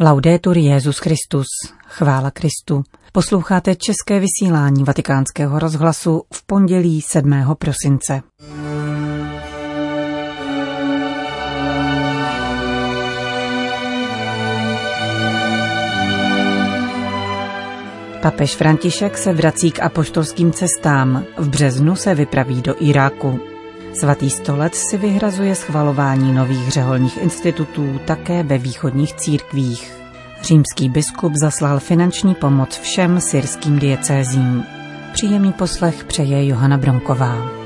Laudetur Jezus Christus, chvála Kristu. Posloucháte české vysílání Vatikánského rozhlasu v pondělí 7. prosince. Papež František se vrací k apoštolským cestám. V březnu se vypraví do Iráku. Svatý stolec si vyhrazuje schvalování nových řeholních institutů také ve východních církvích. Římský biskup zaslal finanční pomoc všem syrským diecézím. Příjemný poslech přeje Johana Bronková.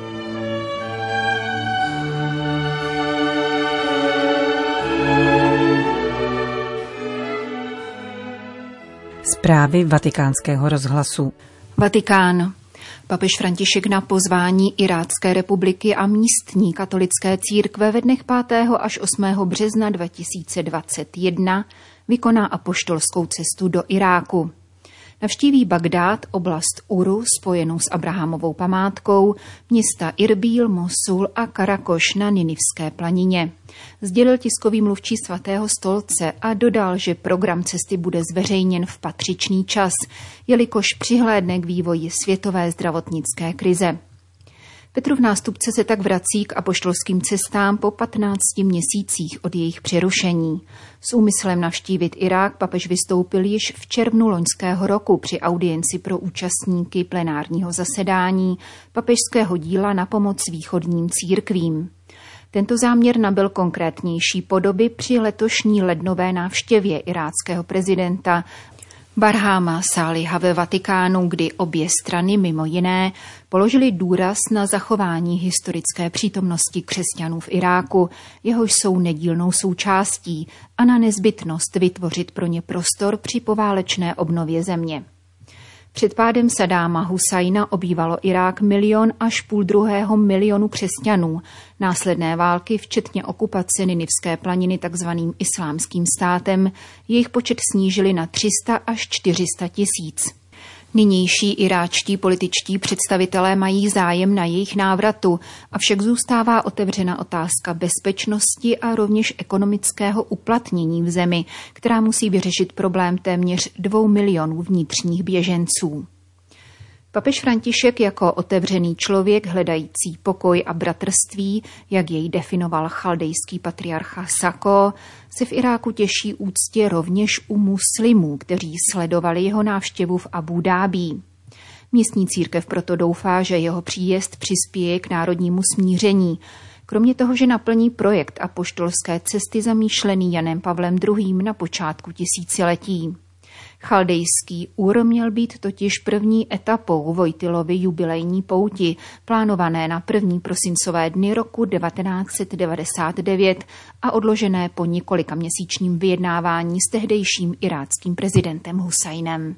Zprávy vatikánského rozhlasu. Vatikán. Papež František na pozvání Irácké republiky a místní katolické církve ve dnech 5. až 8. března 2021 vykoná apoštolskou cestu do Iráku. Navštíví Bagdád, oblast Uru spojenou s Abrahamovou památkou, města Irbíl, Mosul a Karakoš na Ninivské planině. Sdělil tiskový mluvčí svatého stolce a dodal, že program cesty bude zveřejněn v patřičný čas, jelikož přihlédne k vývoji světové zdravotnické krize. Petrův nástupce se tak vrací k apoštolským cestám po 15 měsících od jejich přerušení. S úmyslem navštívit Irák papež vystoupil již v červnu loňského roku při audienci pro účastníky plenárního zasedání papežského díla na pomoc východním církvím. Tento záměr nabyl konkrétnější podoby při letošní lednové návštěvě iráckého prezidenta Barháma Sáliha ve Vatikánu, kdy obě strany mimo jiné položili důraz na zachování historické přítomnosti křesťanů v Iráku, jehož jsou nedílnou součástí, a na nezbytnost vytvořit pro ně prostor při poválečné obnově země. Před pádem Sadáma Husajna obývalo Irák milion až půl druhého milionu křesťanů. Následné války, včetně okupace Ninivské planiny takzvaným islámským státem, jejich počet snížili na 300 až 400 tisíc. Nynější iráčtí političtí představitelé mají zájem na jejich návratu, avšak zůstává otevřena otázka bezpečnosti a rovněž ekonomického uplatnění v zemi, která musí vyřešit problém téměř dvou milionů vnitřních běženců. Papež František jako otevřený člověk hledající pokoj a bratrství, jak jej definoval chaldejský patriarcha Sako, se v Iráku těší úctě rovněž u muslimů, kteří sledovali jeho návštěvu v Abu Dhabi. Místní církev proto doufá, že jeho příjezd přispěje k národnímu smíření, kromě toho, že naplní projekt apoštolské cesty zamýšlený Janem Pavlem II. na počátku tisíciletí. Chaldejský úr měl být totiž první etapou Vojtilovy jubilejní pouti, plánované na první prosincové dny roku 1999 a odložené po několika měsíčním vyjednávání s tehdejším iráckým prezidentem Husajnem.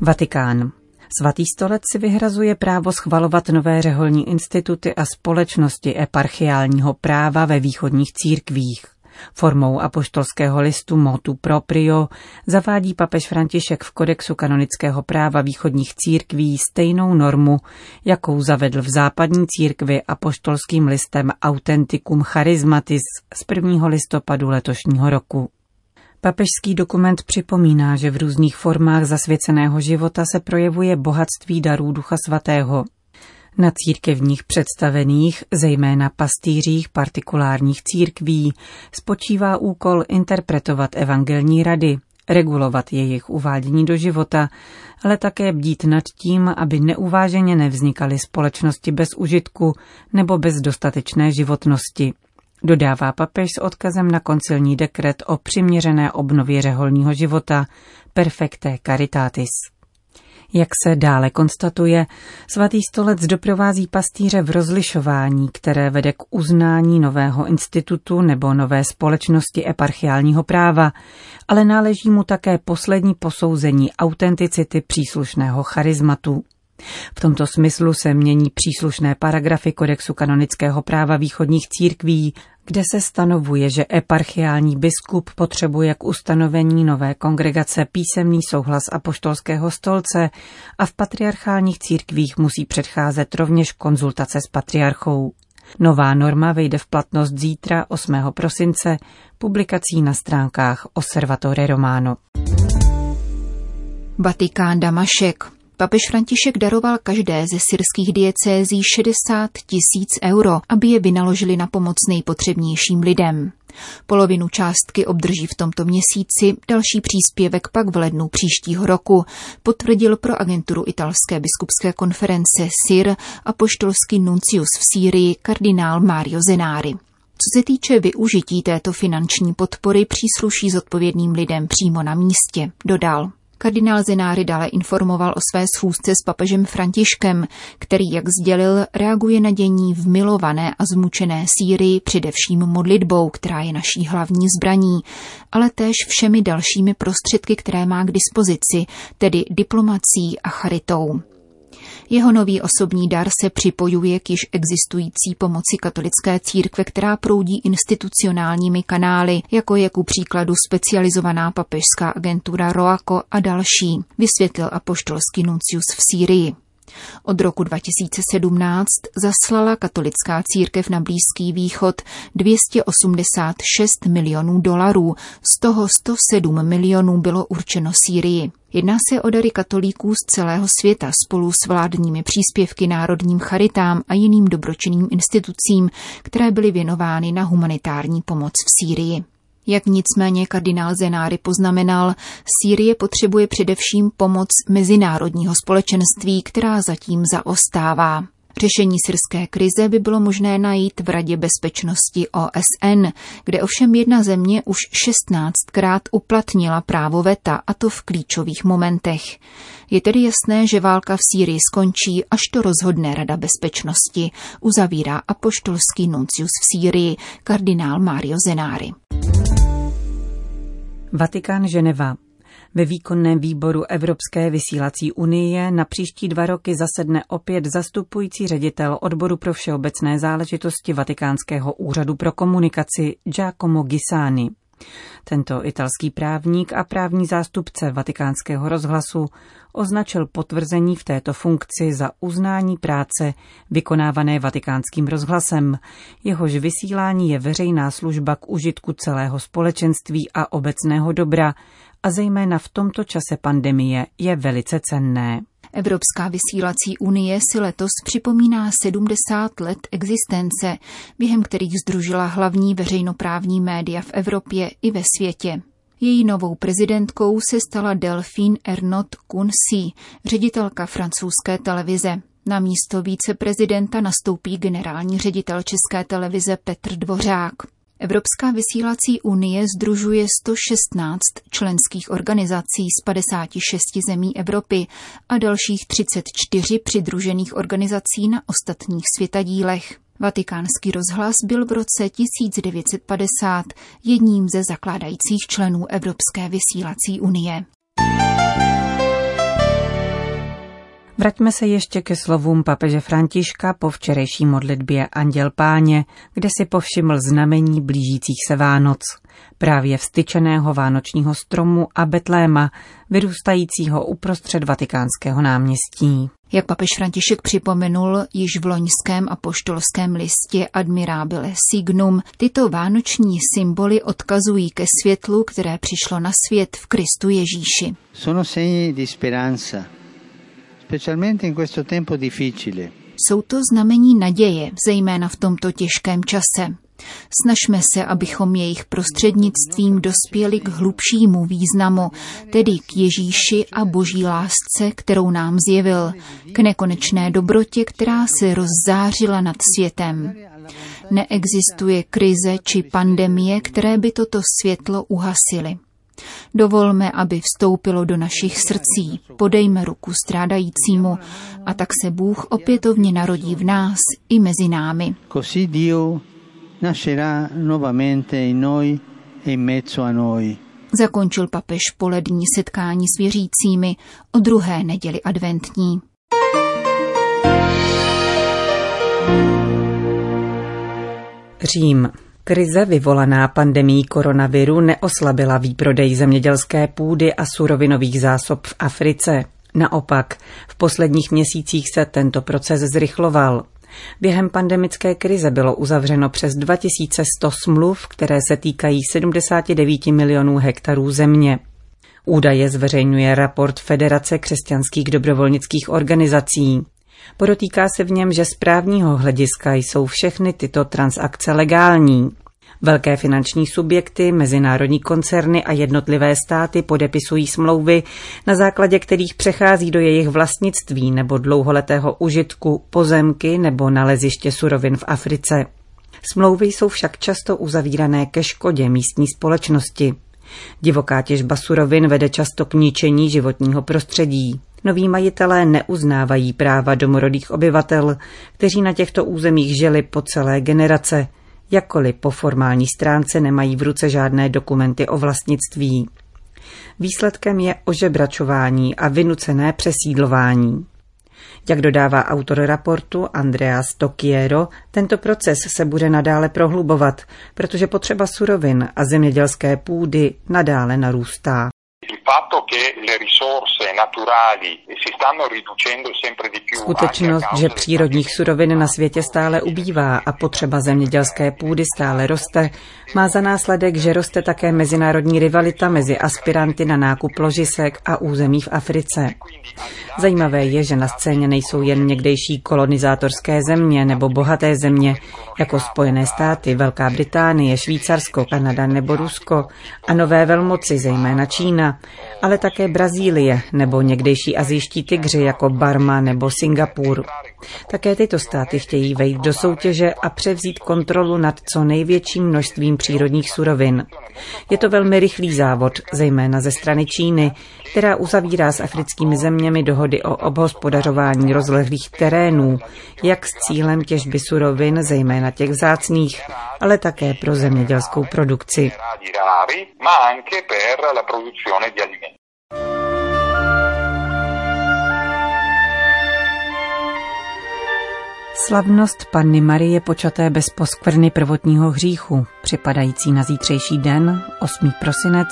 Vatikán. Svatý stolec si vyhrazuje právo schvalovat nové řeholní instituty a společnosti eparchiálního práva ve východních církvích. Formou apoštolského listu Motu Proprio zavádí papež František v kodexu kanonického práva východních církví stejnou normu, jakou zavedl v západní církvi apoštolským listem Authenticum Charismatis z 1. listopadu letošního roku. Papežský dokument připomíná, že v různých formách zasvěceného života se projevuje bohatství darů Ducha Svatého – na církevních představených, zejména pastýřích partikulárních církví, spočívá úkol interpretovat evangelní rady, regulovat jejich uvádění do života, ale také bdít nad tím, aby neuváženě nevznikaly společnosti bez užitku nebo bez dostatečné životnosti. Dodává papež s odkazem na koncilní dekret o přiměřené obnově řeholního života Perfecte Caritatis. Jak se dále konstatuje, svatý stolec doprovází pastýře v rozlišování, které vede k uznání nového institutu nebo nové společnosti eparchiálního práva, ale náleží mu také poslední posouzení autenticity příslušného charizmatu. V tomto smyslu se mění příslušné paragrafy kodexu kanonického práva východních církví, kde se stanovuje, že eparchiální biskup potřebuje k ustanovení nové kongregace písemný souhlas apoštolského stolce a v patriarchálních církvích musí předcházet rovněž konzultace s patriarchou. Nová norma vejde v platnost zítra 8. prosince publikací na stránkách Osservatore Romano. Vatikán Damašek. Papež František daroval každé ze syrských diecézí 60 tisíc euro, aby je vynaložili na pomoc nejpotřebnějším lidem. Polovinu částky obdrží v tomto měsíci, další příspěvek pak v lednu příštího roku, potvrdil pro agenturu italské biskupské konference SIR a poštolský nuncius v Sýrii kardinál Mario Zenari. Co se týče využití této finanční podpory, přísluší zodpovědným lidem přímo na místě, dodal. Kardinál Zenáry dále informoval o své schůzce s papežem Františkem, který, jak sdělil, reaguje na dění v milované a zmučené Sýrii především modlitbou, která je naší hlavní zbraní, ale též všemi dalšími prostředky, které má k dispozici, tedy diplomací a charitou. Jeho nový osobní dar se připojuje k již existující pomoci katolické církve, která proudí institucionálními kanály, jako je ku příkladu specializovaná papežská agentura Roaco a další, vysvětlil apoštolský nuncius v Sýrii. Od roku 2017 zaslala katolická církev na Blízký východ 286 milionů dolarů, z toho 107 milionů bylo určeno Sýrii. Jedná se o dary katolíků z celého světa spolu s vládními příspěvky národním charitám a jiným dobročinným institucím, které byly věnovány na humanitární pomoc v Sýrii. Jak nicméně kardinál Zenáry poznamenal, Sýrie potřebuje především pomoc mezinárodního společenství, která zatím zaostává. Řešení syrské krize by bylo možné najít v Radě bezpečnosti OSN, kde ovšem jedna země už 16krát uplatnila právo VETA, a to v klíčových momentech. Je tedy jasné, že válka v Sýrii skončí, až to rozhodne Rada bezpečnosti, uzavírá apoštolský nuncius v Sýrii, kardinál Mario Zenári. Vatikán Ženeva. Ve výkonném výboru Evropské vysílací unie na příští dva roky zasedne opět zastupující ředitel odboru pro všeobecné záležitosti Vatikánského úřadu pro komunikaci Giacomo Gisani. Tento italský právník a právní zástupce vatikánského rozhlasu označil potvrzení v této funkci za uznání práce vykonávané vatikánským rozhlasem. Jehož vysílání je veřejná služba k užitku celého společenství a obecného dobra a zejména v tomto čase pandemie je velice cenné. Evropská vysílací unie si letos připomíná 70 let existence, během kterých združila hlavní veřejnoprávní média v Evropě i ve světě. Její novou prezidentkou se stala Delphine Ernot Kunsi, ředitelka francouzské televize. Na místo víceprezidenta nastoupí generální ředitel České televize Petr Dvořák. Evropská vysílací unie združuje 116 členských organizací z 56 zemí Evropy a dalších 34 přidružených organizací na ostatních světadílech. Vatikánský rozhlas byl v roce 1950 jedním ze zakládajících členů Evropské vysílací unie. Vraťme se ještě ke slovům papeže Františka po včerejší modlitbě Anděl Páně, kde si povšiml znamení blížících se Vánoc, právě vstyčeného vánočního stromu a betléma, vyrůstajícího uprostřed vatikánského náměstí. Jak papež František připomenul již v loňském apoštolském listě Admirabile Signum, tyto vánoční symboly odkazují ke světlu, které přišlo na svět v Kristu Ježíši. Sono segni di speranza, specialmente in questo tempo difficile. Jsou to znamení naděje, zejména v tomto těžkém čase. Snažme se, abychom jejich prostřednictvím dospěli k hlubšímu významu, tedy k Ježíši a boží lásce, kterou nám zjevil, k nekonečné dobrotě, která se rozzářila nad světem. Neexistuje krize či pandemie, které by toto světlo uhasily. Dovolme, aby vstoupilo do našich srdcí, podejme ruku strádajícímu a tak se Bůh opětovně narodí v nás i mezi námi. Nascerà nuovamente in noi e in mezzo a noi. Zakončil papež polední setkání s věřícími o druhé neděli adventní. Řím. Krize vyvolaná pandemí koronaviru neoslabila výprodej zemědělské půdy a surovinových zásob v Africe. Naopak, v posledních měsících se tento proces zrychloval. Během pandemické krize bylo uzavřeno přes 2100 smluv, které se týkají 79 milionů hektarů země. Údaje zveřejňuje raport Federace křesťanských dobrovolnických organizací. Podotýká se v něm, že z právního hlediska jsou všechny tyto transakce legální. Velké finanční subjekty, mezinárodní koncerny a jednotlivé státy podepisují smlouvy, na základě kterých přechází do jejich vlastnictví nebo dlouholetého užitku pozemky nebo naleziště surovin v Africe. Smlouvy jsou však často uzavírané ke škodě místní společnosti. Divoká těžba surovin vede často k ničení životního prostředí. Noví majitelé neuznávají práva domorodých obyvatel, kteří na těchto územích žili po celé generace, jakkoliv po formální stránce nemají v ruce žádné dokumenty o vlastnictví. Výsledkem je ožebračování a vynucené přesídlování. Jak dodává autor raportu Andreas Tokiero, tento proces se bude nadále prohlubovat, protože potřeba surovin a zemědělské půdy nadále narůstá. Skutečnost, že přírodních surovin na světě stále ubývá a potřeba zemědělské půdy stále roste, má za následek, že roste také mezinárodní rivalita mezi aspiranty na nákup ložisek a území v Africe. Zajímavé je, že na scéně nejsou jen někdejší kolonizátorské země nebo bohaté země, jako Spojené státy, Velká Británie, Švýcarsko, Kanada nebo Rusko a nové velmoci, zejména Čína, ale také Brazílie nebo někdejší azijští tygři jako Barma nebo Singapur. Také tyto státy chtějí vejít do soutěže a převzít kontrolu nad co největším množstvím přírodních surovin. Je to velmi rychlý závod, zejména ze strany Číny, která uzavírá s africkými zeměmi dohody o obhospodařování rozlehlých terénů, jak s cílem těžby surovin, zejména těch vzácných, ale také pro zemědělskou produkci. Slavnost Panny Marie počaté bez poskvrny prvotního hříchu, připadající na zítřejší den, 8. prosinec,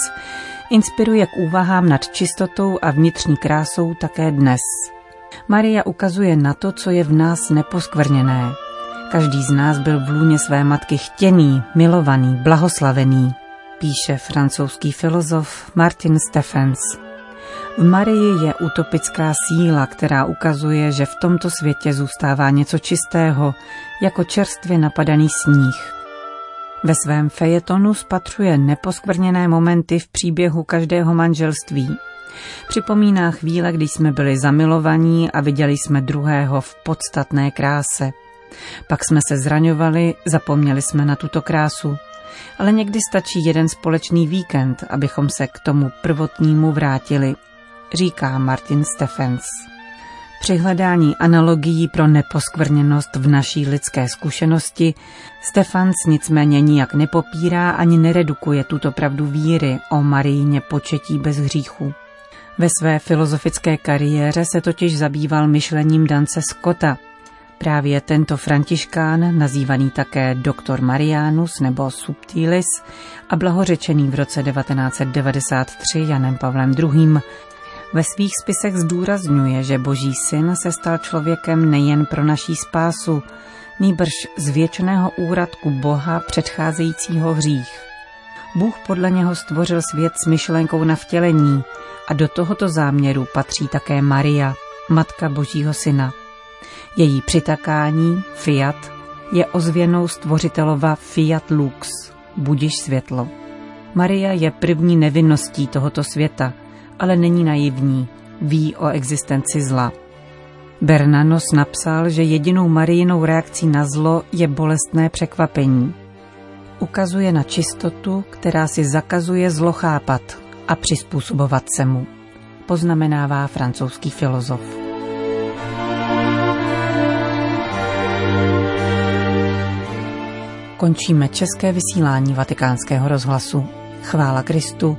inspiruje k úvahám nad čistotou a vnitřní krásou také dnes. Maria ukazuje na to, co je v nás neposkvrněné. Každý z nás byl v lůně své matky chtěný, milovaný, blahoslavený, píše francouzský filozof Martin Stephens. V Marii je utopická síla, která ukazuje, že v tomto světě zůstává něco čistého, jako čerstvě napadaný sníh. Ve svém fejetonu spatřuje neposkvrněné momenty v příběhu každého manželství. Připomíná chvíle, kdy jsme byli zamilovaní a viděli jsme druhého v podstatné kráse. Pak jsme se zraňovali, zapomněli jsme na tuto krásu. Ale někdy stačí jeden společný víkend, abychom se k tomu prvotnímu vrátili – říká Martin Stephens. Při hledání analogií pro neposkvrněnost v naší lidské zkušenosti Stefans nicméně nijak nepopírá ani neredukuje tuto pravdu víry o Marijně početí bez hříchu. Ve své filozofické kariéře se totiž zabýval myšlením Dance Scotta. Právě tento františkán, nazývaný také doktor Marianus nebo Subtilis a blahořečený v roce 1993 Janem Pavlem II., ve svých spisech zdůrazňuje, že Boží syn se stal člověkem nejen pro naší spásu, nýbrž z věčného úradku Boha předcházejícího hřích. Bůh podle něho stvořil svět s myšlenkou na vtělení a do tohoto záměru patří také Maria, matka Božího syna. Její přitakání, fiat, je ozvěnou stvořitelova fiat lux, budiš světlo. Maria je první nevinností tohoto světa – ale není naivní, ví o existenci zla. Bernanos napsal, že jedinou Marijinou reakcí na zlo je bolestné překvapení. Ukazuje na čistotu, která si zakazuje zlo chápat a přizpůsobovat se mu, poznamenává francouzský filozof. Končíme české vysílání vatikánského rozhlasu. Chvála Kristu,